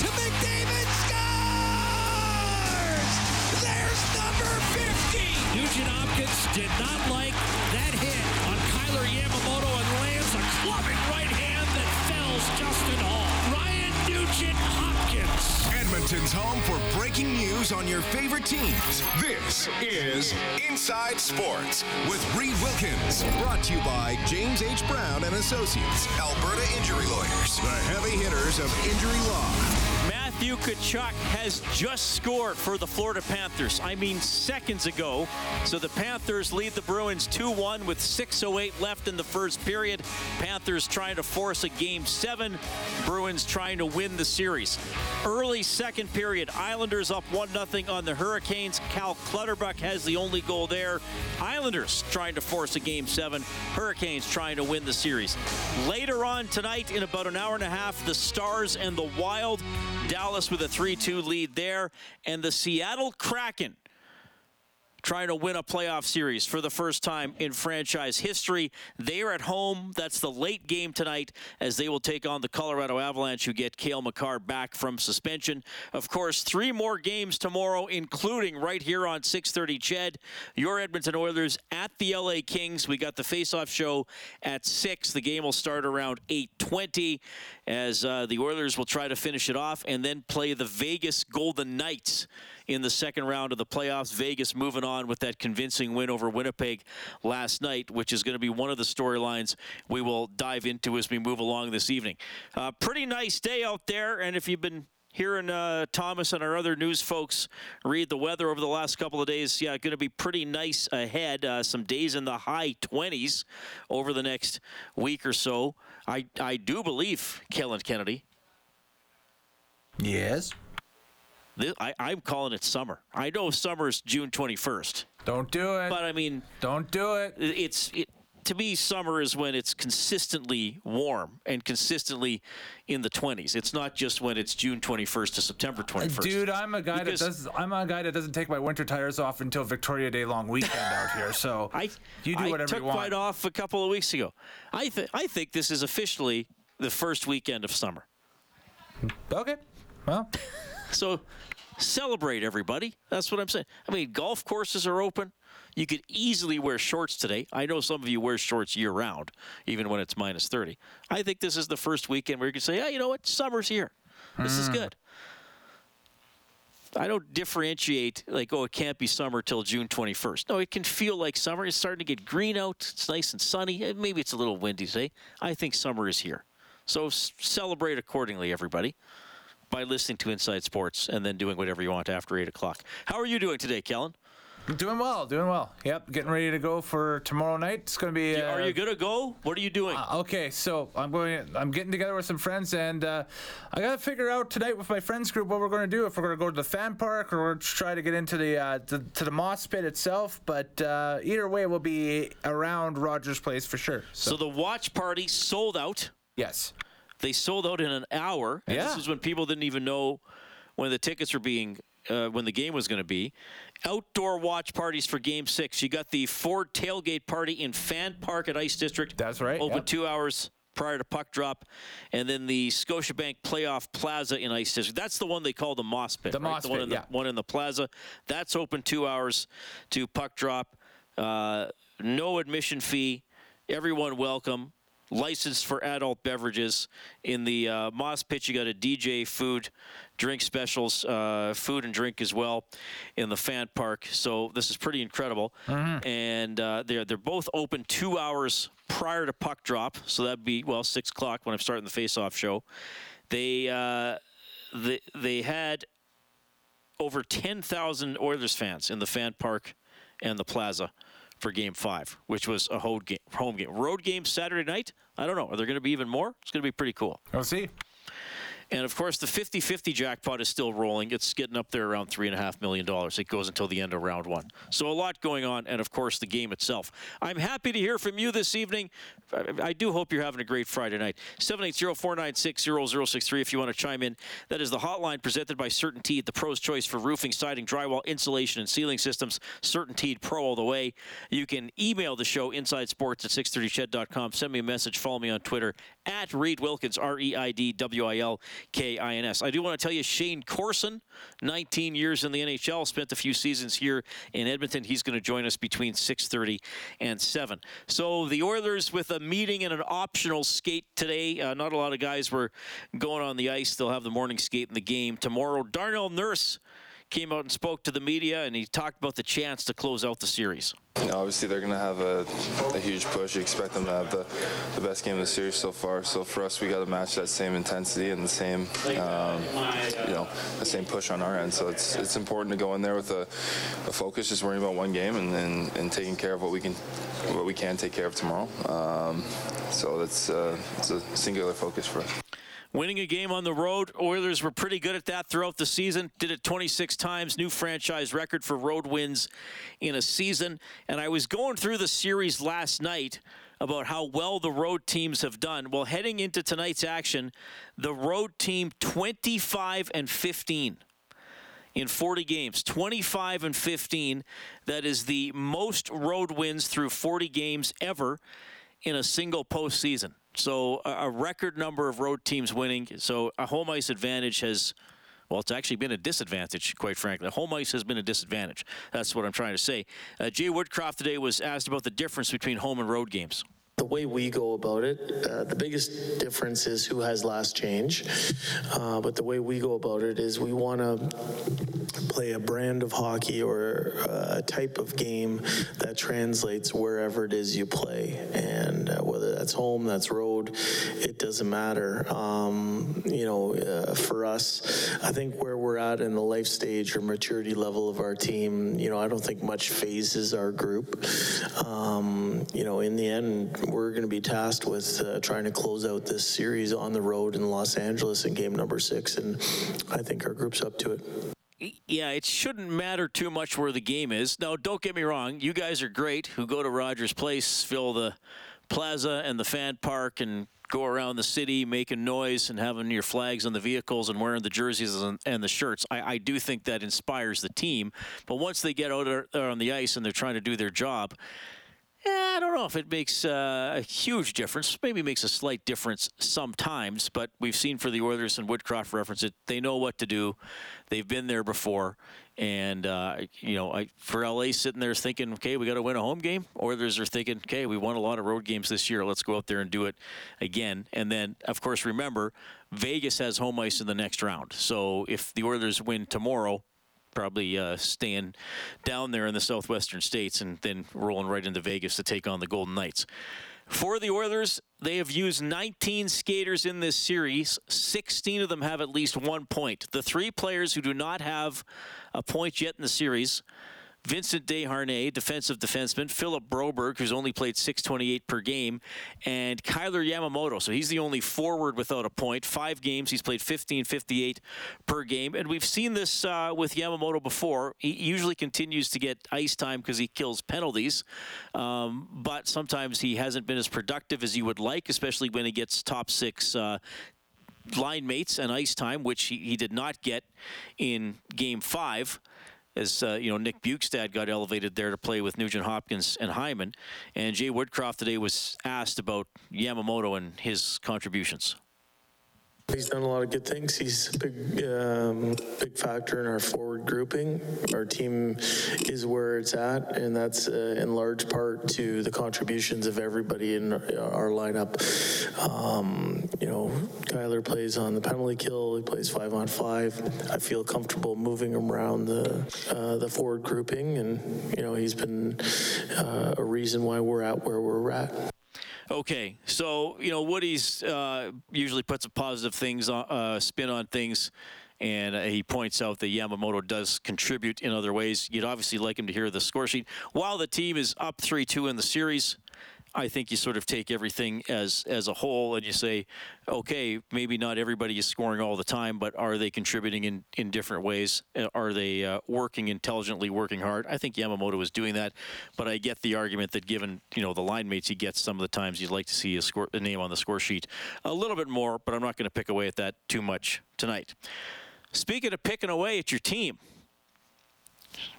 To McDavid scores! There's number 50! Nugent Hopkins did not like that hit on Kailer Yamamoto and lands a clubbing right hand that fells Justin Hall. Ryan Nugent Hopkins. Edmonton's home for breaking news on your favorite teams. This is Inside Sports with Reid Wilkins. Brought to you by James H. Brown and Associates, Alberta Injury Lawyers, the heavy hitters of injury law. Matthew Tkachuk has just scored for the Florida Panthers. I mean, seconds ago. So the Panthers lead the Bruins 2 1 with 6.08 left in the first period. Panthers trying to force a game seven. Bruins trying to win the series. Early second period, Islanders up 1 0 on the Hurricanes. Cal Clutterbuck has the only goal there. Islanders trying to force a game seven. Hurricanes trying to win the series. Later on tonight, in about an hour and a half, the Stars and the Wild. Dallas with a 3 2 lead there. And the Seattle Kraken trying to win a playoff series for the first time in franchise history. They are at home. That's the late game tonight as they will take on the Colorado Avalanche, who get Cale Makar back from suspension. Of course, three more games tomorrow, including right here on 6:30. Ched, your Edmonton Oilers at the LA Kings. We got the face-off show at six. The game will start around 8:20 as uh, the Oilers will try to finish it off and then play the Vegas Golden Knights in the second round of the playoffs. Vegas moving on with that convincing win over Winnipeg last night, which is going to be one of the storylines we will dive into as we move along this evening. Uh, pretty nice day out there, and if you've been hearing uh, Thomas and our other news folks read the weather over the last couple of days, yeah, going to be pretty nice ahead. Uh, some days in the high 20s over the next week or so. I, I do believe, Kellen Kennedy, Yes. This, I, I'm calling it summer. I know summer's June 21st, Don't do it. but I mean, Don't do it. it's it, to me, summer is when it's consistently warm and consistently in the 20s. It's not just when it's June 21st to September uh, 21st. Dude, I'm a guy Because- that does. I'm a guy that doesn't take my winter tires off until Victoria Day long weekend out here. So I you do I whatever took you want. mine off a couple of weeks ago. I think I think this is officially the first weekend of summer. Okay. Well, So celebrate, everybody. That's what I'm saying. I mean, golf courses are open. You could easily wear shorts today. I know some of you wear shorts year round, even when it's minus 30. I think this is the first weekend where you can say, hey, you know what? Summer's here. This is good. I don't differentiate like, oh, it can't be summer till June 21st. No, it can feel like summer. It's starting to get green out. It's nice and sunny. Eh, Maybe it's a little windy today. I think summer is here. So celebrate accordingly, everybody by listening to Inside Sports and then doing whatever you want after 8 o'clock. How are you doing today, Kellen? doing well, doing well. Yep, getting ready to go for tomorrow night. It's gonna be. Uh, are you going to go? What are you doing? uh, okay, so I'm going. I'm getting together with some friends, and uh, I gotta figure out tonight with my friends group what we're gonna do. If we're gonna go to the fan park or we're gonna try to get into the uh, to, to the moss pit itself. But uh, either way, we'll be around Rogers Place for sure. So, so the watch party sold out. yes. They sold out in an hour. And Yeah. This is when people didn't even know when the tickets were being, uh, when the game was going to be. Outdoor watch parties for Game Six. You got the Ford tailgate party in Fan Park at Ice District. That's right, Open yep. two hours prior to puck drop, and then the Scotiabank Playoff Plaza in Ice District. That's the one they call the Moss Pit. The right? Moss the one Pit, in the yeah. one in the Plaza. That's open two hours to puck drop. Uh, no admission fee. Everyone welcome. Licensed for adult beverages. In the uh, Moss Pit, you got a DJ, food, drink specials, uh, food and drink as well in the fan park. So this is pretty incredible. And uh, they're they're both open two hours prior to puck drop. So that'd be well six o'clock when I'm starting the face-off show. They uh, they they had over 10,000 Oilers fans in the fan park and the plaza for Game Five, which was a home game. Road game Saturday night. I don't know. Are there going to be even more? It's going to be pretty cool. We'll see. And of course, the 50 50 jackpot is still rolling. It's getting up there around $3.5 million. It goes until the end of round one. So, a lot going on, and of course, the game itself. I'm happy to hear from you this evening. I do hope you're having a great Friday night. 780 496 0063 if you want to chime in. That is the hotline presented by CertainTeed, the pro's choice for roofing, siding, drywall, insulation, and ceiling systems. CertainTeed Pro all the way. You can email the show inside sports at 630ched.com. Send me a message. Follow me on Twitter at Reid Wilkins, R E I D W I L. K-I-N-S. I do want to tell you Shayne Corson, 19 years in the NHL, spent a few seasons here in Edmonton. He's going to join us between 6:30 and 7. So the Oilers with a meeting and an optional skate today. Uh, not a lot of guys were going on the ice. They'll have the morning skate in the game tomorrow. Darnell Nurse came out and spoke to the media, and he talked about the chance to close out the series. obviously, they're going to have a, a, huge push. You expect them to have the, the best game of the series so far. So for us, we got to match that same intensity and the same, um, you know, the same push on our end. So it's it's important to go in there with a, a focus, just worrying about one game and, and, and, taking care of what we can what we can take care of tomorrow. Um, so that's uh, it's a singular focus for us. Winning a game on the road, Oilers were pretty good at that throughout the season. Did it 26 times, new franchise record for road wins in a season. And I was going through the series last night about how well the road teams have done. Well, heading into tonight's action, the road team 25 and 15 in 40 games, 25 and 15. That is the most road wins through 40 games ever in a single postseason. So a record number of road teams winning. So a home ice advantage has, well, it's actually been a disadvantage, quite frankly. Home ice has been a disadvantage. That's what I'm trying to say. Uh, Jay Woodcroft today was asked about the difference between home and road games the way we go about it, uh, the biggest difference is who has last change. Uh, but the way we go about it is we want to play a brand of hockey or a type of game that translates wherever it is you play. And uh, whether that's home, that's road, it doesn't matter. Um, you know, uh, for us, I think where we're at in the life stage or maturity level of our team, you know, I don't think much phases our group. Um, you know, in the end, we're going to be tasked with uh, trying to close out this series on the road in Los Angeles in game number six, and I think our group's up to it. Yeah, it shouldn't matter too much where the game is. Now, don't get me wrong. You guys are great who go to Rogers Place, fill the plaza and the fan park, and go around the city making noise and having your flags on the vehicles and wearing the jerseys and, the shirts. I, I, do think that inspires the team. But once they get out on the ice and they're trying to do their job, I don't know if it makes uh, a huge difference. Maybe makes a slight difference sometimes, but we've seen for the Oilers and Woodcroft reference it. They know what to do. They've been there before, and uh, you know, I, for LA sitting there thinking, okay, we got to win a home game. Oilers are thinking, okay, we won a lot of road games this year. Let's go out there and do it again. And then, of course, remember, Vegas has home ice in the next round. So if the Oilers win tomorrow, probably uh, staying down there in the southwestern states and then rolling right into Vegas to take on the Golden Knights. For the Oilers, they have used 19 skaters in this series. 16 of them have at least one point. The three players who do not have a point yet in the series Vincent Desharnais, defensive defenseman, Philip Broberg, who's only played 628 per game, and Kailer Yamamoto. So he's the only forward without a point. Five games, he's played 1558 per game. And we've seen this uh, with Yamamoto before. He usually continues to get ice time because he kills penalties, um, but sometimes he hasn't been as productive as you would like, especially when he gets top six uh, line mates and ice time, which he, he did not get in game five as uh, you know, Nick Bjugstad got elevated there to play with Nugent Hopkins and Hyman. And Jay Woodcroft today was asked about Yamamoto and his contributions. He's done a lot of good things. He's a big, um, big factor in our forward grouping. Our team is where it's at, and that's uh, in large part to the contributions of everybody in our lineup. Um, you know, Kailer plays on the penalty kill. He plays five on five. I feel comfortable moving him around the uh, the forward grouping, and you know, he's been uh, a reason why we're at where we're at. Okay, so you know Woody's uh, usually puts a positive things on, uh, spin on things, And uh, he points out that Yamamoto does contribute in other ways. You'd obviously like him to hear the score sheet. While the team is up 3 2 in the series, I think you sort of take everything as as a whole and you say, okay, maybe not everybody is scoring all the time, but are they contributing in, in different ways? Uh, Are they uh, working intelligently, working hard? I think Yamamoto is doing that, but I get the argument that given you know the line mates he gets, some of the times you'd like to see a score a name on the score sheet a little bit more, but I'm not going to pick away at that too much tonight. Speaking of picking away at your team,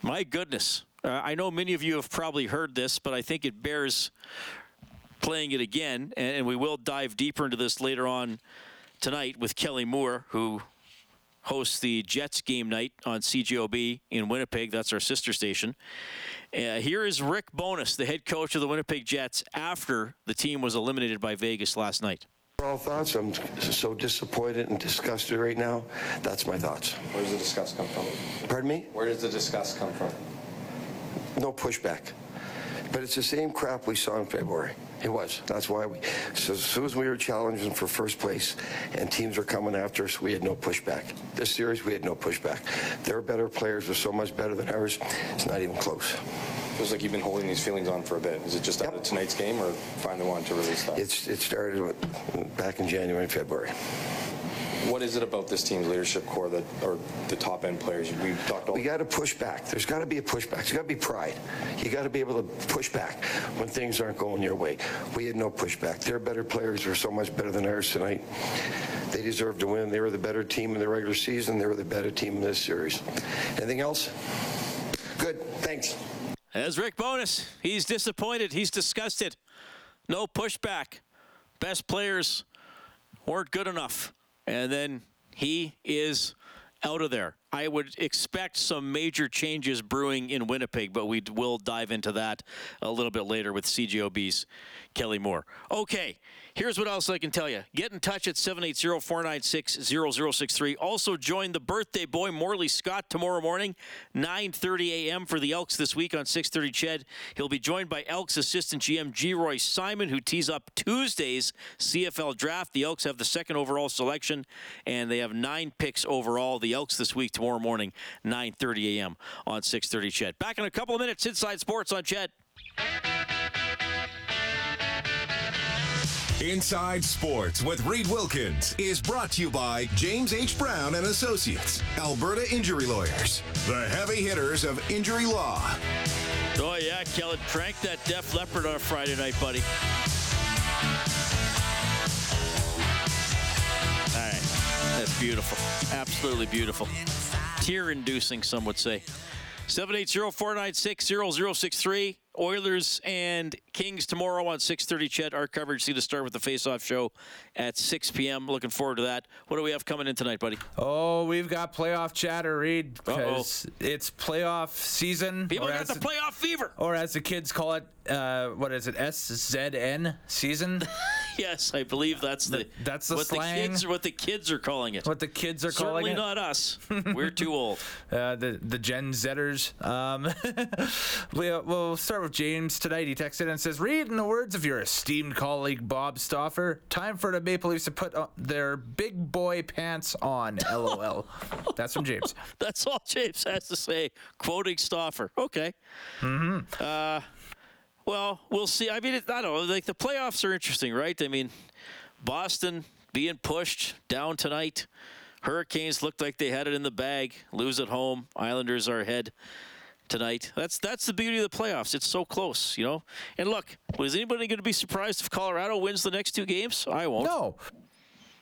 my goodness. Uh, I know many of you have probably heard this, but I think it bears playing it again, and, and we will dive deeper into this later on tonight with Kelly Moore, who hosts the Jets game night on CJOB in Winnipeg. That's our sister station. Uh, here is Rick Bowness, the head coach of the Winnipeg Jets, after the team was eliminated by Vegas last night. All thoughts, I'm so disappointed and disgusted right now. That's my thoughts. Where does the disgust come from? Pardon me? Where does the disgust come from? No pushback. But it's the same crap we saw in February. It was. That's why we, so as soon as we were challenging for first place and teams were coming after us, we had no pushback. This series, we had no pushback. Their better players were so much better than ours, it's not even close. Feels like you've been holding these feelings on for a bit. Is it just out Yep. of tonight's game or finally wanted to release that? It's, it started back in January and February. What is it about this team's leadership core that, or the top end players? We talked all We got to push back. There's got to be a pushback. There's got to be pride. You got to be able to push back when things aren't going your way. We had no pushback. Their better players were so much better than ours tonight. They deserved to win. They were the better team in the regular season. They were the better team in this series. Anything else? Good. Thanks. As Rick Bowness, he's disappointed. He's disgusted. No pushback. Best players weren't good enough. And then he is out of there. I would expect some major changes brewing in Winnipeg, but we will dive into that a little bit later with CJOB's Kelly Moore. Okay, here's what else I can tell you. Get in touch at 780-496-0063. Also join the birthday boy Morley Scott tomorrow morning, 9:30 a.m. for the Elks this week on 6:30 Ched. He'll be joined by Elks assistant GM Geroy Simon, who tees up Tuesday's CFL draft. The Elks have the second overall selection, and they have nine picks overall. The Elks this week tomorrow morning, 9:30 a.m. on 6:30 Ched. Back in a couple of minutes, Inside Sports on Ched. Inside Sports with Reid Wilkins is brought to you by James H. Brown and Associates, Alberta Injury Lawyers, the heavy hitters of injury law. Oh yeah, Kellen, crank that Def Leppard on a Friday night, buddy. All right, that's beautiful, absolutely beautiful, tear-inducing, some would say. 780-496-0063. Oilers and Kings tomorrow on 6:30. Ched, our coverage. See to start with the face-off show at 6 p.m. Looking forward to that. What do we have coming in tonight, buddy? Oh, we've got playoff chatter, Reid, because it's playoff season. People got the playoff fever. Or as the kids call it, uh, what is it? SZN season. Yes, I believe that's the that's the what slang. the kids what the kids are calling it. What the kids are calling it. Certainly not us. We're too old. uh, the the Gen Zers. Um, we'll, we'll start with James tonight. He texted and says, "Reid in the words of your esteemed colleague Bob Stauffer, time for the Maple Leafs to put uh, their big boy pants on." LOL. That's from James. That's all James has to say, quoting Stauffer. Okay. Mm-hmm. Uh, well, we'll see. I mean, it, I don't know. Like the playoffs are interesting, right? I mean, Boston being pushed down tonight. Hurricanes looked like they had it in the bag. Lose at home. Islanders are ahead tonight. That's that's the beauty of the playoffs. It's so close, you know. And look, was anybody going to be surprised if Colorado wins the next two games? I won't. No.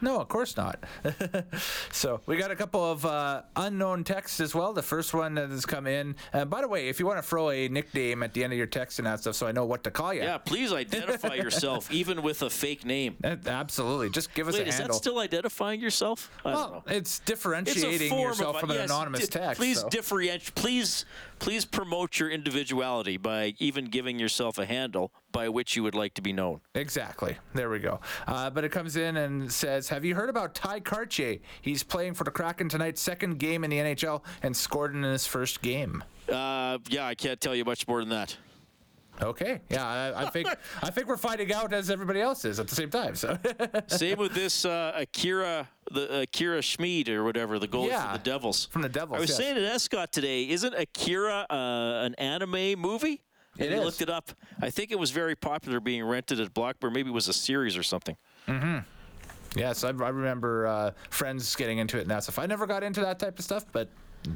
No, of course not. so we got a couple of uh, unknown texts as well. The first one that has come in. Uh, by the way, if you want to throw a nickname at the end of your text and that stuff, so I know what to call you. Yeah, please identify yourself, even with a fake name. Uh, Absolutely. Just give us Wait, a is handle. that still identifying yourself? I well, it's It's differentiating form yourself of from an anonymous di- text. Please so. differentiate. Please, please promote your individuality by even giving yourself a handle by which you would like to be known. Exactly. There we go. Uh, but it comes in and says, "Have you heard about Tye Kartye? He's playing for the Kraken tonight, second game in the NHL, and scored in his first game." Uh, yeah, I can't tell you much more than that. Okay. Yeah, I, I think I think we're finding out as everybody else is at the same time. So Same with this uh, Akira, the Akira Schmid or whatever, the goalie Yeah, for the Devils. from the Devils, I was yes. saying to Escott today, isn't Akira uh, an anime movie? It And I looked it up. I think it was very popular being rented at Blockburn. Maybe it was a series or something. Mm-hmm. Yes, I, I remember uh, friends getting into it and that stuff. I never got into that type of stuff, but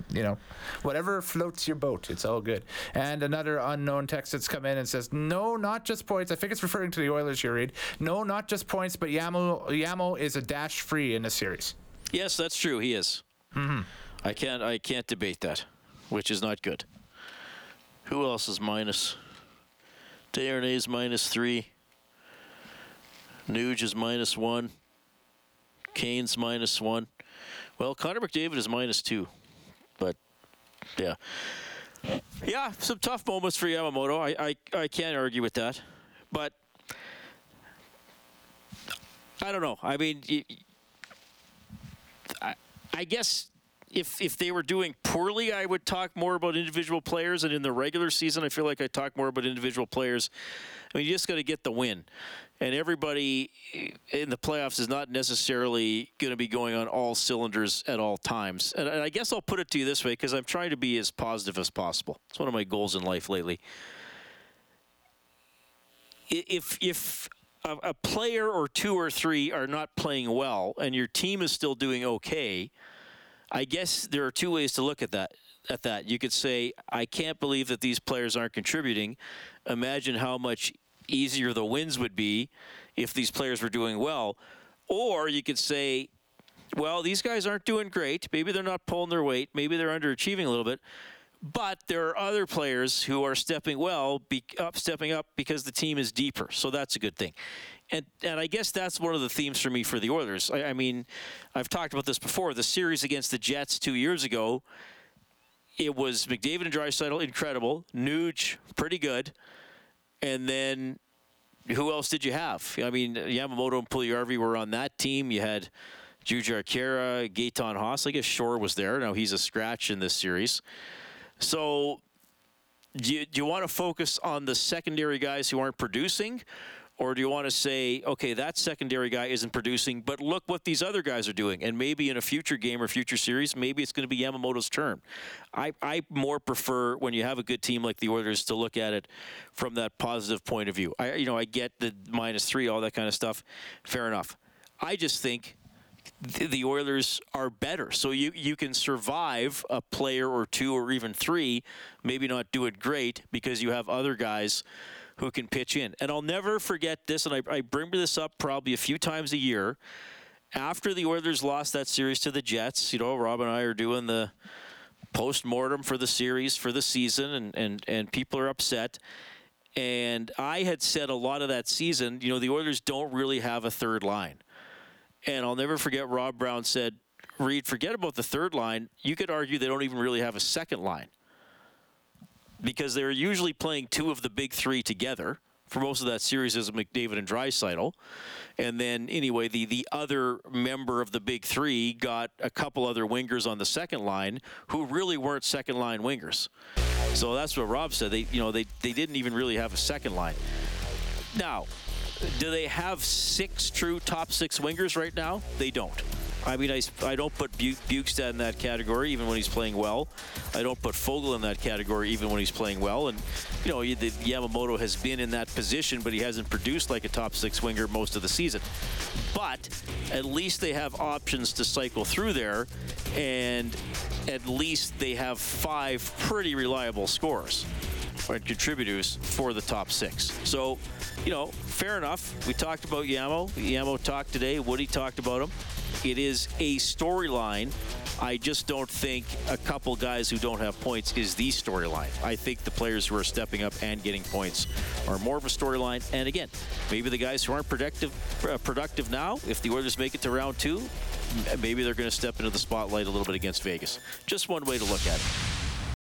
you know, whatever floats your boat, it's all good. And another unknown text that's come in and says, "No, not just points. I think it's referring to the Oilers here, Reid. No, not just points, but Yamo Yamo is a dash free in the series. Yes, that's true. He is. Mm-hmm. I can't. I can't debate that, which is not good. Who else is minus? Desharnais minus three. Nuge is minus one. Kane's minus one. Well, Connor McDavid is minus two, but yeah, yeah, some tough moments for Yamamoto. I I, I can't argue with that, but I don't know. I mean. I I guess if if they were doing poorly, I would talk more about individual players. And in the regular season, I feel like I talk more about individual players. I mean, you just got to get the win. And everybody in the playoffs is not necessarily going to be going on all cylinders at all times. And I guess I'll put it to you this way because I'm trying to be as positive as possible. It's one of my goals in life lately. If if a, player or two or three are not playing well and your team is still doing okay, I guess there are two ways to look at that. At that, you could say, "I can't believe that these players aren't contributing." Imagine how much easier the wins would be if these players were doing well. Or you could say, "Well, these guys aren't doing great. Maybe they're not pulling their weight. Maybe they're underachieving a little bit." But there are other players who are stepping well, be, up, stepping up because the team is deeper. So that's a good thing. And and I guess that's one of the themes for me for the Oilers. I, I mean, I've talked about this before. The series against the Jets two years ago, it was McDavid and Draisaitl incredible, Nuge pretty good, and then who else did you have? I mean, Yamamoto and Puljujarvi were on that team. You had Jujhar Khaira, Gaetan Haas. I guess Shore was there. Now he's a scratch in this series. So do you, do you want to focus on the secondary guys who aren't producing? Or do you want to say, okay, that secondary guy isn't producing, but look what these other guys are doing? And maybe in a future game or future series, maybe it's going to be Yamamoto's turn. I, I more prefer when you have a good team like the Oilers to look at it from that positive point of view. I, you know, I get the minus three, all that kind of stuff. Fair enough. I just think the Oilers are better. So you, you can survive a player or two or even three, maybe not do it great because you have other guys who can pitch in. And I'll never forget this, and I, I bring this up probably a few times a year. After the Oilers lost that series to the Jets, you know, Rob and I are doing the post mortem for the series for the season, and, and, and people are upset. And I had said a lot of that season, you know, the Oilers don't really have a third line. And I'll never forget Rob Brown said, Reid, forget about the third line. You could argue they don't even really have a second line because they're usually playing two of the big three together for most of that series as McDavid and Draisaitl. And then, anyway, the, the other member of the big three got a couple other wingers on the second line who really weren't second line wingers. So that's what Rob said. They, you know, they, they didn't even really have a second line. Now, do they have six true top six wingers right now? They don't. I mean, I, I don't put Bu- Bjugstad in that category, even when he's playing well. I don't put Foegele in that category, even when he's playing well. And, you know, the, Yamamoto has been in that position, but he hasn't produced like a top six winger most of the season. But at least they have options to cycle through there, and at least they have five pretty reliable scorers and contributors for the top six. So, you know, fair enough. We talked about Yamo. Yamo talked today. Woody talked about him. It is a storyline. I just don't think a couple guys who don't have points is the storyline. I think the players who are stepping up and getting points are more of a storyline. And again, maybe the guys who aren't productive uh, productive now, if the Oilers make it to round two, maybe they're going to step into the spotlight a little bit against Vegas. Just one way to look at it.